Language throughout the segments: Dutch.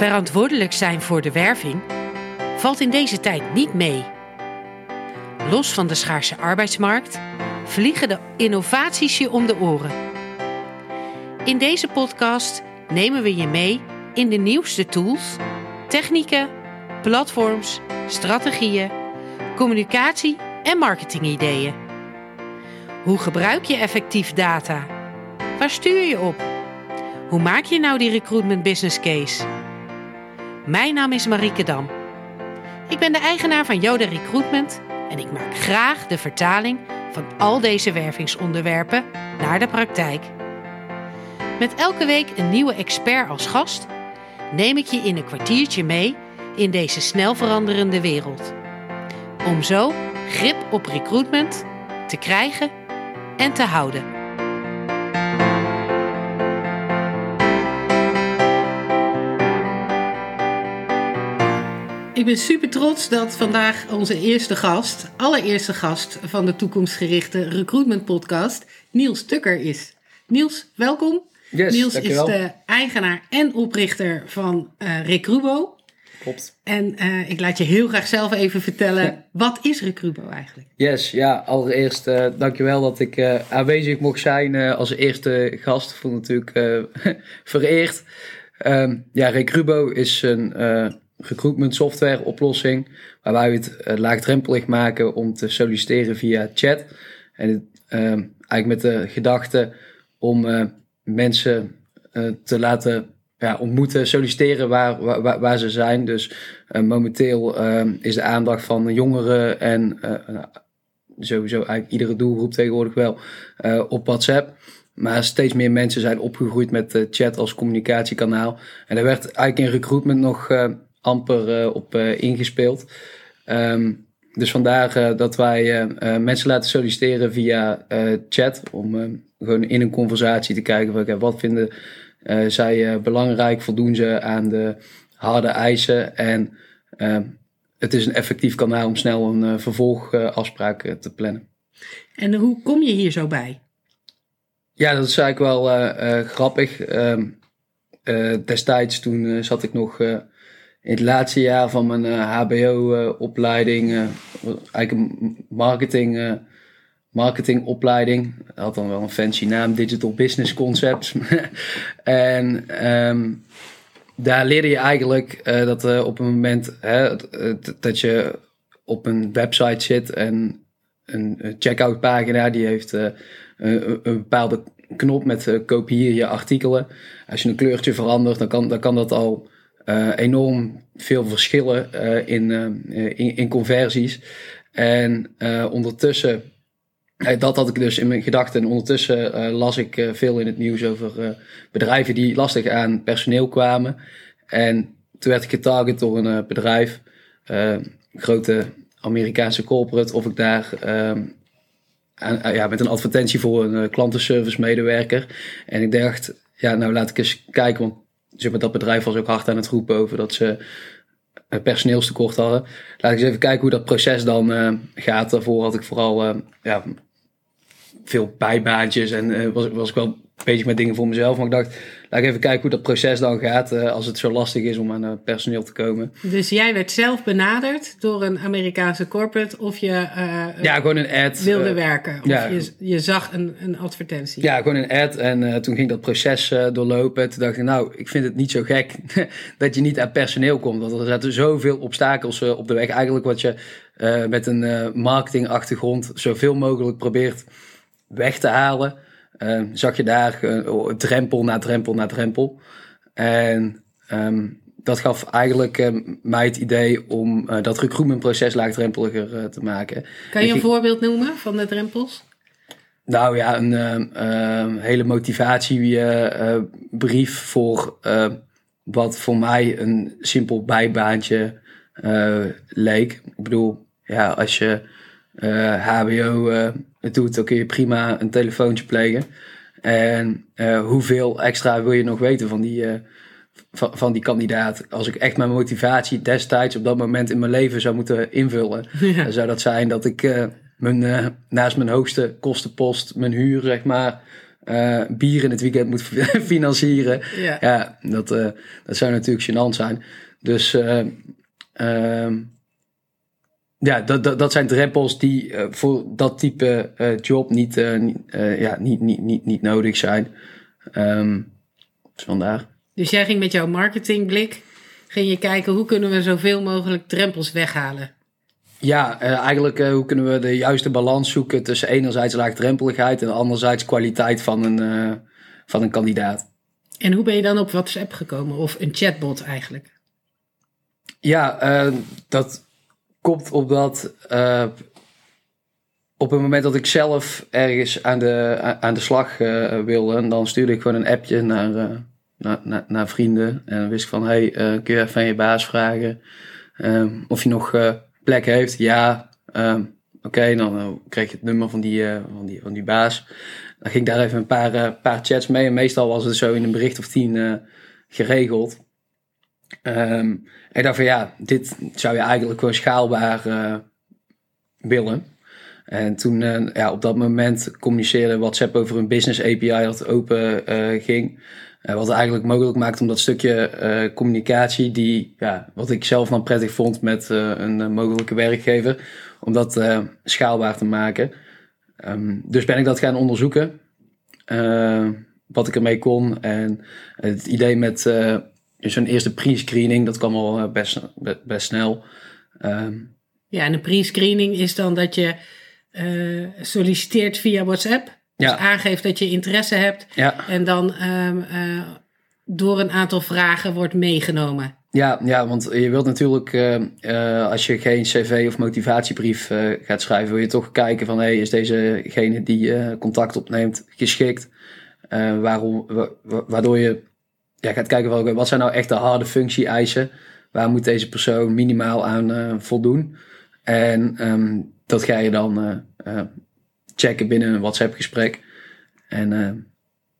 Verantwoordelijk zijn voor de werving valt in deze tijd niet mee. Los van de schaarse arbeidsmarkt vliegen de innovaties je om de oren. In deze podcast nemen we je mee in de nieuwste tools, technieken, platforms, strategieën, communicatie en marketingideeën. Hoe gebruik je effectief data? Waar stuur je op? Hoe maak je nou die recruitment business case? Mijn naam is Marieke Dam. Ik ben de eigenaar van Yoda Recruitment en ik maak graag de vertaling van al deze wervingsonderwerpen naar de praktijk. Met elke week een nieuwe expert als gast neem ik je in een kwartiertje mee in deze snel veranderende wereld. Om zo grip op recruitment te krijgen en te houden. Ik ben super trots dat vandaag onze eerste gast, allereerste gast van de toekomstgerichte recruitment podcast, Niels Tukker is. Niels, welkom. Yes, Niels dankjewel. is de eigenaar en oprichter van eh Recrubo. Klopt. En eh, ik laat je heel graag zelf even vertellen, wat is Recrubo eigenlijk? Yes, ja, allereerst uh, dankjewel dat ik aanwezig mocht zijn als eerste gast. Me natuurlijk vereerd. Um, ja, Recrubo is een recruitment software oplossing waarbij we het uh, laagdrempelig maken om te solliciteren via chat. En um, eigenlijk met de gedachte om uh, mensen uh, te laten ja, ontmoeten, solliciteren waar, waar, waar ze zijn. Dus momenteel uh, is de aandacht van jongeren en sowieso eigenlijk iedere doelgroep tegenwoordig wel op WhatsApp. Maar steeds meer mensen zijn opgegroeid met chat als communicatiekanaal. En daar werd eigenlijk in recruitment nog amper uh, op uh, ingespeeld. Um, dus vandaar uh, dat wij uh, mensen laten solliciteren via uh, chat. Om uh, gewoon in een conversatie te kijken van okay, wat vinden uh, zij uh, belangrijk, voldoen ze aan de harde eisen. En uh, het is een effectief kanaal om snel een uh, vervolgafspraak uh, te plannen. En hoe kom je hier zo bij? Ja, dat is eigenlijk wel uh, grappig. destijds toen zat ik nog in het laatste jaar van mijn HBO-opleiding, eigenlijk een marketing marketingopleiding. Had dan wel een fancy naam, Digital Business Concepts. en um, daar leerde je eigenlijk dat op een moment hè, dat je op een website zit en een checkout pagina die heeft een, een, bepaalde knop met kopieer je artikelen. Als je een kleurtje verandert, dan kan, dan kan dat al enorm veel verschillen in, in, in conversies. En ondertussen dat had ik dus in mijn gedachten. En ondertussen las ik veel in het nieuws over bedrijven die lastig aan personeel kwamen. En toen werd ik getarget door een bedrijf, een grote Amerikaanse corporate, of ik daar aan, ja, met een advertentie voor een klantenservice medewerker. En ik dacht, ja, nou laat ik eens kijken, want zeg maar, dat bedrijf was ook hard aan het roepen over dat ze personeelstekort hadden. Laat ik eens even kijken hoe dat proces dan uh, gaat. Daarvoor had ik vooral uh, ja, veel bijbaantjes en uh, was, was ik wel bezig met dingen voor mezelf. Maar ik dacht, laat ik even kijken hoe dat proces dan gaat als het zo lastig is om aan personeel te komen. Dus jij werd zelf benaderd door een Amerikaanse corporate of je ja, gewoon een ad, wilde werken? Of ja, je, je zag een, een advertentie? Ja, gewoon een ad. En toen ging dat proces doorlopen. Toen dacht ik, nou, ik vind het niet zo gek dat je niet aan personeel komt. Want er zaten zoveel obstakels op de weg. Eigenlijk wat je uh, met een uh, marketingachtergrond zoveel mogelijk probeert weg te halen, uh, zag je daar uh, drempel na drempel na drempel. En um, dat gaf eigenlijk uh, mij het idee om dat recruitmentproces laagdrempeliger te maken. Kan je een ging... voorbeeld noemen van de drempels? Nou ja, een hele motivatiebrief voor wat voor mij een simpel bijbaantje leek. Ik bedoel, ja, als je HBO het doet, dan kun je prima een telefoontje plegen. En uh, hoeveel extra wil je nog weten van die, uh, van, van, die kandidaat? Als ik echt mijn motivatie destijds op dat moment in mijn leven zou moeten invullen, ja. dan zou dat zijn dat ik uh, mijn, naast mijn hoogste kostenpost, mijn huur zeg maar, eh, bier in het weekend moet financieren. Ja. Ja, dat, eh, dat zou natuurlijk gênant zijn. Dus eh, ehm, ja, dat, dat, dat zijn drempels die eh, voor dat type eh, job niet, eh, ja, niet, niet, niet, niet nodig zijn. Ehm, dus vandaar. Dus jij ging met jouw marketingblik, ging je kijken hoe kunnen we zoveel mogelijk drempels weghalen. Ja, eigenlijk hoe kunnen we de juiste balans zoeken tussen enerzijds laagdrempeligheid en anderzijds kwaliteit van een, van een kandidaat. En hoe ben je dan op WhatsApp gekomen? Of een chatbot eigenlijk? Ja, dat komt omdat eh, op het moment dat ik zelf ergens aan de, aan de slag eh, wilde, dan stuurde ik gewoon een appje naar, eh, naar, naar, naar vrienden. En dan wist ik van, hey, kun je even aan je baas vragen eh, of je nog plek heeft? Ja, ehm, oké, dan kreeg je het nummer van die, van die, van die baas. Dan ging ik daar even een paar, paar chats mee. En meestal was het zo in een bericht of tien geregeld. En ik dacht van ja, dit zou je eigenlijk gewoon schaalbaar eh, willen. En toen eh, ja, op dat moment communiceerde WhatsApp over een business API dat open eh, ging. Wat eigenlijk mogelijk maakt om dat stukje communicatie, die, ja, wat ik zelf dan prettig vond met een mogelijke werkgever, om dat schaalbaar te maken. Ehm, dus ben ik dat gaan onderzoeken, wat ik ermee kon. En het idee met eh, zo'n eerste pre-screening, dat kwam al eh, best, be- best snel. Ehm, Ja, en een pre-screening is dan dat je eh, solliciteert via WhatsApp. Dus Ja. aangeeft dat je interesse hebt. ja, En dan ehm, eh, door een aantal vragen wordt meegenomen. ja, ja, want je wilt natuurlijk, eh, eh, als je geen cv of motivatiebrief gaat schrijven, wil je toch kijken van, hey, is dezegene die contact opneemt geschikt? Waarom, wa- wa- waardoor je ja, gaat kijken oké, wat zijn nou echt de harde functie-eisen? Waar moet deze persoon minimaal aan eh, voldoen? En ehm, dat ga je dan eh, checken binnen een WhatsApp-gesprek. En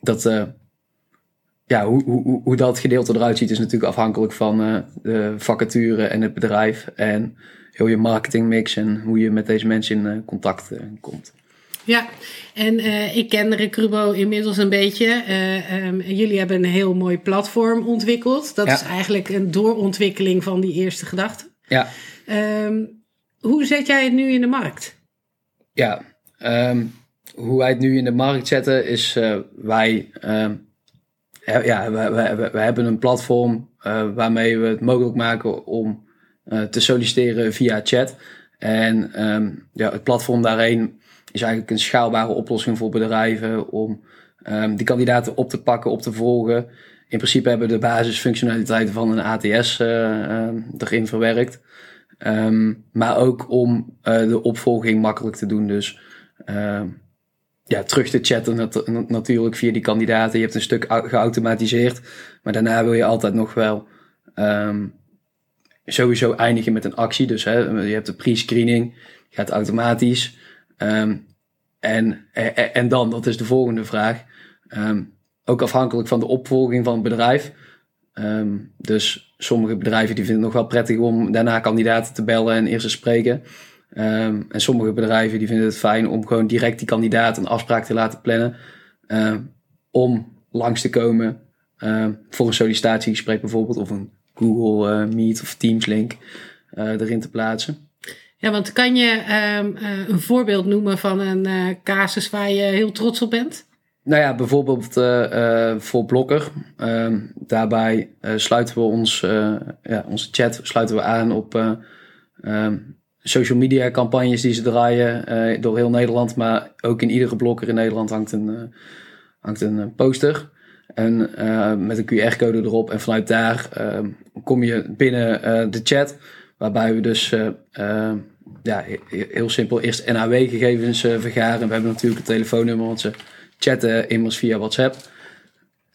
dat, ja, hoe, hoe, hoe- dat gedeelte eruit ziet, is natuurlijk afhankelijk van de vacature en het bedrijf. En heel je marketingmix en hoe je met deze mensen in contact komt. Ja, en eh, ik ken Recrubo inmiddels een beetje. Eh, ehm, jullie hebben een heel mooi platform ontwikkeld. Dat Ja. is eigenlijk een doorontwikkeling van die eerste gedachte. Ja, Ehm, hoe zet jij het nu in de markt? ja. ehm, hoe wij het nu in de markt zetten is eh, wij, ja, wij, wij, wij- wij hebben een platform waarmee we het mogelijk maken om te solliciteren via chat. En ja, het platform daarheen is eigenlijk een schaalbare oplossing voor bedrijven om ehm, die kandidaten op te pakken, op te volgen. In principe hebben de basisfunctionaliteiten van een ATS eh, ehm, erin verwerkt. Ehm, maar ook om eh, de opvolging makkelijk te doen. Dus ja, terug te chatten nat- nat- natuurlijk via die kandidaten. Je hebt een stuk au- geautomatiseerd. Maar daarna wil je altijd nog wel sowieso eindigen met een actie. Dus hè, je hebt de pre-screening, gaat automatisch. Ehm, en, en, en dan, dat is de volgende vraag. Ehm, ook afhankelijk van de opvolging van het bedrijf. Ehm, dus sommige bedrijven die vinden het nog wel prettig om daarna kandidaten te bellen en eerst te spreken. En sommige bedrijven die vinden het fijn om gewoon direct die kandidaat een afspraak te laten plannen. om langs te komen voor een sollicitatiegesprek bijvoorbeeld. Of een Google eh, Meet of Teams link eh, erin te plaatsen. Ja, want kan je ehm, eh, een voorbeeld noemen van een eh, casus waar je heel trots op bent? Nou ja, bijvoorbeeld eh, voor Blokker. Ehm, daarbij sluiten we ons, ja, onze chat sluiten we aan op eh, ehm, social media campagnes die ze draaien door heel Nederland. Maar ook in iedere blokker in Nederland hangt een, hangt een poster. En met een QR-code erop. En vanuit daar kom je binnen de chat. Waarbij we dus eh, eh, ja, he- heel simpel eerst NAW-gegevens eh, vergaren. We hebben natuurlijk een telefoonnummer, want ze chatten immers via WhatsApp.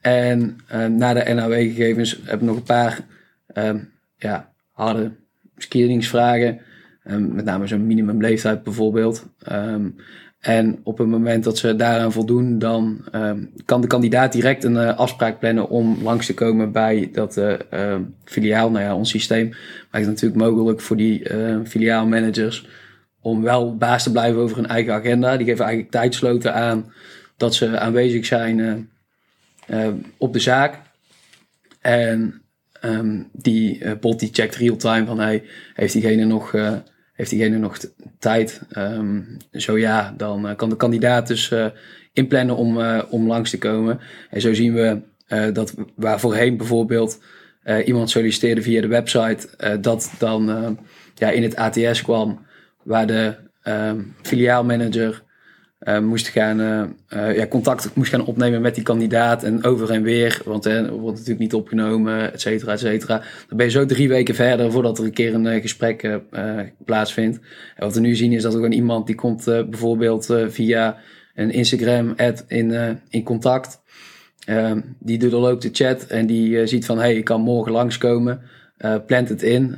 En na de NAW-gegevens hebben we nog een paar ehm, ja, harde screeningsvragen. Ehm, met name zo'n minimumleeftijd bijvoorbeeld. Ehm, en op het moment dat ze daaraan voldoen, dan ehm, kan de kandidaat direct een eh, afspraak plannen om langs te komen bij dat eh, filiaal. Nou ja, ons systeem maakt het natuurlijk mogelijk voor die eh, filiaalmanagers om wel baas te blijven over hun eigen agenda. Die geven eigenlijk tijdsloten aan dat ze aanwezig zijn op de zaak. En die bot die checkt real-time van hey, heeft diegene nog heeft diegene nog tijd? Um, zo ja, dan kan de kandidaat dus inplannen om, om langs te komen. En zo zien we dat waar voorheen bijvoorbeeld iemand solliciteerde via de website, dat dan ja, in het ATS kwam, waar de um, filiaalmanager uh, moest gaan, uh, ja, contact moest gaan opnemen met die kandidaat en over en weer, want er wordt natuurlijk niet opgenomen, et cetera, et cetera. Dan ben je zo drie weken verder voordat er een keer een gesprek plaatsvindt. En wat we nu zien is dat er gewoon iemand die komt bijvoorbeeld via een Instagram-ad in, in contact. Ehm, die doorloopt de chat en die ziet van, hey, ik kan morgen langskomen. plant het in,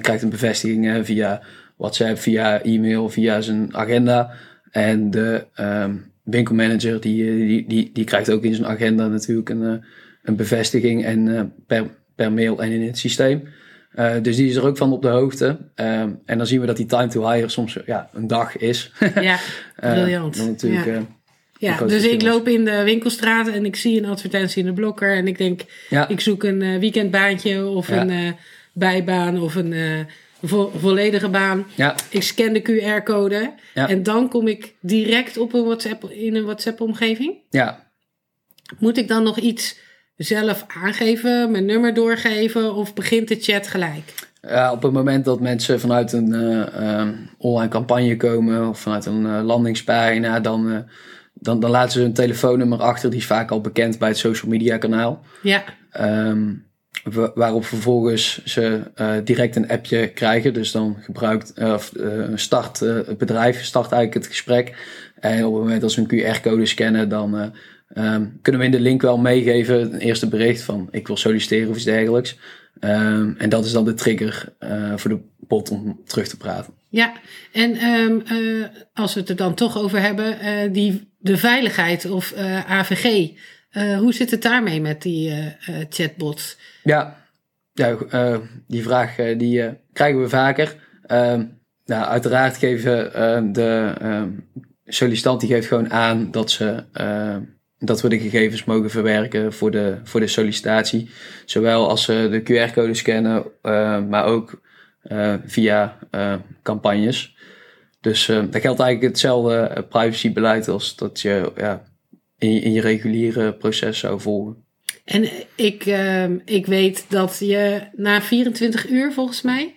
krijgt een bevestiging via WhatsApp, via e-mail, via zijn agenda. En de um, winkelmanager die, die, die, die krijgt ook in zijn agenda natuurlijk een, eh, een bevestiging en uh, per, per mail en in het systeem. Uh, dus die is er ook van op de hoogte. Um, en dan zien we dat die time to hire soms ja, een dag is. ja, briljant. natuurlijk, ja. Ja, dus ik loop in de winkelstraat en ik zie een advertentie in de blokker. En ik denk, ja. ik zoek een weekendbaantje of ja. een bijbaan of een vo volledige baan. Ja. Ik scan de QR-code. Ja. En dan kom ik direct op een WhatsApp, in een WhatsApp-omgeving. Ja. Moet ik dan nog iets zelf aangeven, mijn nummer doorgeven of begint de chat gelijk? Op het moment dat mensen vanuit een uh, online campagne komen of vanuit een uh, landingspagina, dan, dan, dan laten ze hun telefoonnummer achter. Die is vaak al bekend bij het social media kanaal. Ja. Um, waarop vervolgens ze uh, direct een appje krijgen. Dus dan gebruikt uh, start het bedrijf start eigenlijk het gesprek. En op het moment dat ze een QR-code scannen, dan um, kunnen we in de link wel meegeven een eerste bericht van ik wil solliciteren of iets dergelijks. Um, en dat is dan de trigger voor de bot om terug te praten. Ja, en um, als we het er dan toch over hebben, die, de veiligheid of AVG. Hoe zit het daarmee met die chatbots? Ja, ja uh, die vraag uh, die uh, krijgen we vaker. Ehm, nou, uiteraard geven ehm, de ehm, sollicitant die geeft gewoon aan dat, ze, dat we de gegevens mogen verwerken voor de, voor de sollicitatie. Zowel als ze de QR-code scannen, maar ook via campagnes. Dus dat geldt eigenlijk hetzelfde privacybeleid als dat je ja, in, in je reguliere proces zou volgen. En ik, uh, ik weet dat je na 24 uur volgens mij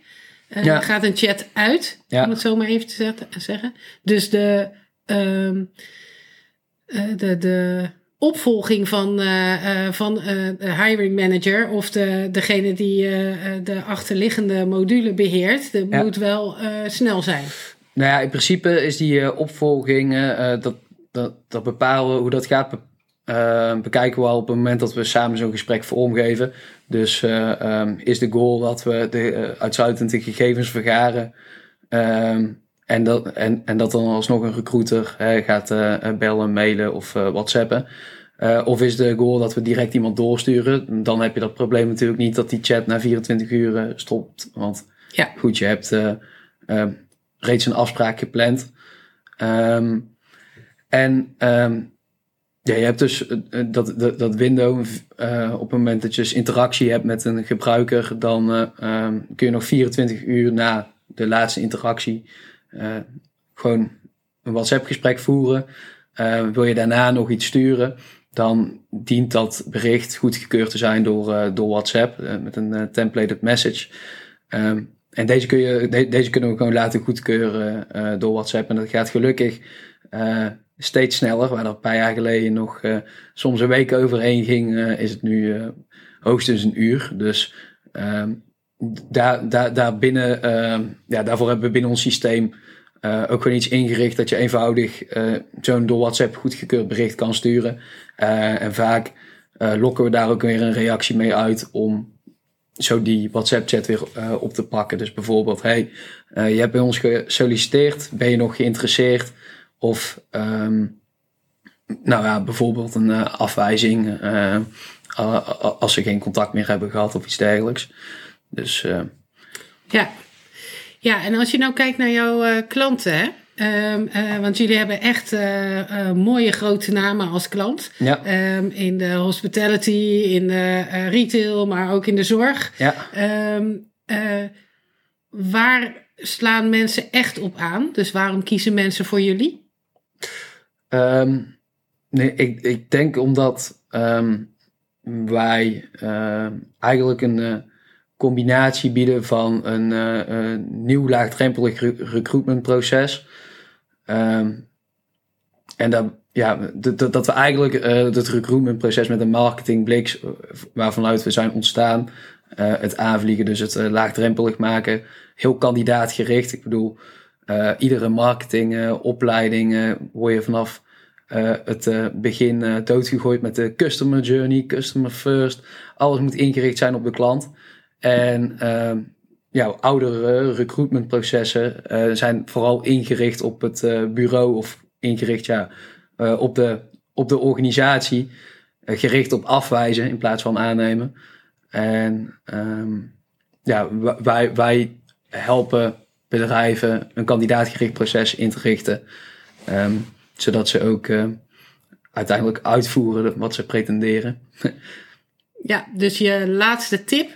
uh, ja. gaat een chat uit. Ja. Om het zo maar even te zeggen. Dus de, uh, de, de opvolging van, uh, van de hiring manager of de, degene die de achterliggende module beheert, dat ja. moet wel snel zijn. Nou ja, in principe is die opvolging, dat, dat, dat bepalen hoe dat gaat, uh, bekijken we al op het moment dat we samen zo'n gesprek vormgeven. Dus uh, um, is de goal dat we de, uh, uitsluitend de gegevens vergaren. Um, en, dat, en, en dat dan alsnog een recruiter gaat bellen, mailen of whatsappen. of is de goal dat we direct iemand doorsturen. Dan heb je dat probleem natuurlijk niet dat die chat na 24 uur stopt. Want ja. goed, je hebt reeds een afspraak gepland. Um, en ja, je hebt dus uh, dat, dat, dat window, uh, op het moment dat je dus interactie hebt met een gebruiker, dan um, kun je nog 24 uur na de laatste interactie gewoon een WhatsApp gesprek voeren. wil je daarna nog iets sturen, dan dient dat bericht goedgekeurd te zijn door, door WhatsApp met een templated message. Um, en deze, kun je, de, deze kunnen we gewoon laten goedkeuren door WhatsApp. En dat gaat gelukkig steeds sneller. Waar dat een paar jaar geleden nog uh, soms een week overheen ging, uh, is het nu uh, hoogstens een uur. Dus ehm, daar, daar, daar binnen, ehm, ja, daarvoor hebben we binnen ons systeem ook gewoon iets ingericht dat je eenvoudig zo'n door WhatsApp goedgekeurd bericht kan sturen. en vaak lokken we daar ook weer een reactie mee uit om zo die WhatsApp-chat weer op te pakken. Dus bijvoorbeeld, hey, je hebt bij ons gesolliciteerd, ben je nog geïnteresseerd? Of um, nou ja, bijvoorbeeld een uh, afwijzing uh, als ze geen contact meer hebben gehad of iets dergelijks. Dus uh, ja. Ja, en als je nou kijkt naar jouw klanten, hè? Ehm, eh, want jullie hebben echt eh, eh, mooie grote namen als klant. Ja. Ehm, in de hospitality, in de eh, retail, maar ook in de zorg. Ja. Ehm, eh, waar slaan mensen echt op aan? Dus waarom kiezen mensen voor jullie? Ehm, nee, ik, ik denk omdat ehm, wij ehm, eigenlijk een eh, combinatie bieden van een eh, eh, nieuw laagdrempelig re- recruitmentproces. En dat, ja, dat, we eigenlijk eh, het recruitmentproces met een marketingblik waarvanuit we zijn ontstaan, eh, het aanvliegen, dus het eh, laagdrempelig maken, heel kandidaatgericht. Ik bedoel, eh, iedere marketingopleiding eh word je vanaf eh, het eh, begin eh, doodgegooid met de customer journey, customer first. Alles moet ingericht zijn op de klant. En ehm, ja, oudere recruitmentprocessen zijn vooral ingericht op het bureau of ingericht ja, op, de, op de organisatie. gericht op afwijzen in plaats van aannemen. En ehm, ja, wij, wij helpen bedrijven een kandidaatgericht proces in te richten. ehm, zodat ze ook eh, uiteindelijk uitvoeren wat ze pretenderen. Ja, dus je laatste tip.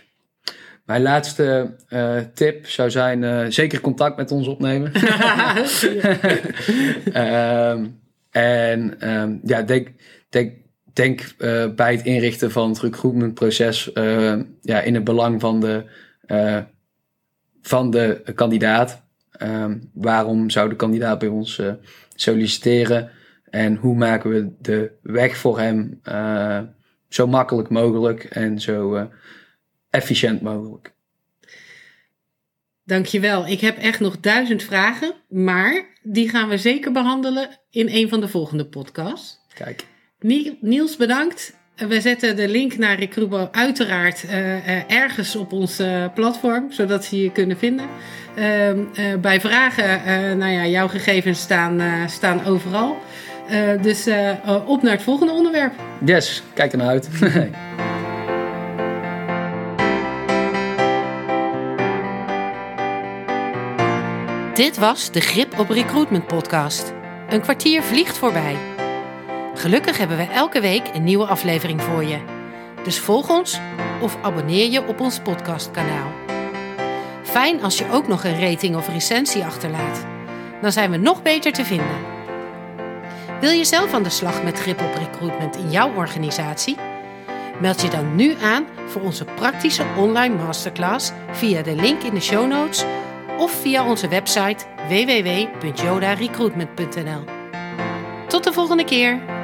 Mijn laatste eh, tip zou zijn eh, zeker contact met ons opnemen. Ehm, en ehm, ja, denk, denk, denk bij het inrichten van het recruitmentproces ja, in het belang van de, van de kandidaat. Ehm, waarom zou de kandidaat bij ons eh, solliciteren? En hoe maken we de weg voor hem eh, zo makkelijk mogelijk en zo eh, efficiënt mogelijk? Dankjewel. Ik heb echt nog duizend vragen, maar die gaan we zeker behandelen in een van de volgende podcasts. Kijk. Nie- Niels, bedankt. We zetten de link naar Recrubo uiteraard eh, eh, ergens op ons eh, platform, zodat ze je kunnen vinden. Ehm, eh, bij vragen, eh, nou ja, jouw gegevens staan, eh, staan overal. Eh, dus op naar het volgende onderwerp. Yes, kijk er naar uit. Dit was de Grip op Recruitment podcast. Een kwartier vliegt voorbij. Gelukkig hebben we elke week een nieuwe aflevering voor je. Dus volg ons of abonneer je op ons podcastkanaal. Fijn als je ook nog een rating of recensie achterlaat. Dan zijn we nog beter te vinden. Wil je zelf aan de slag met grip op recruitment in jouw organisatie? Meld je dan nu aan voor onze praktische online masterclass via de link in de show notes of via onze website www.jodarecruitment.nl. Tot de volgende keer!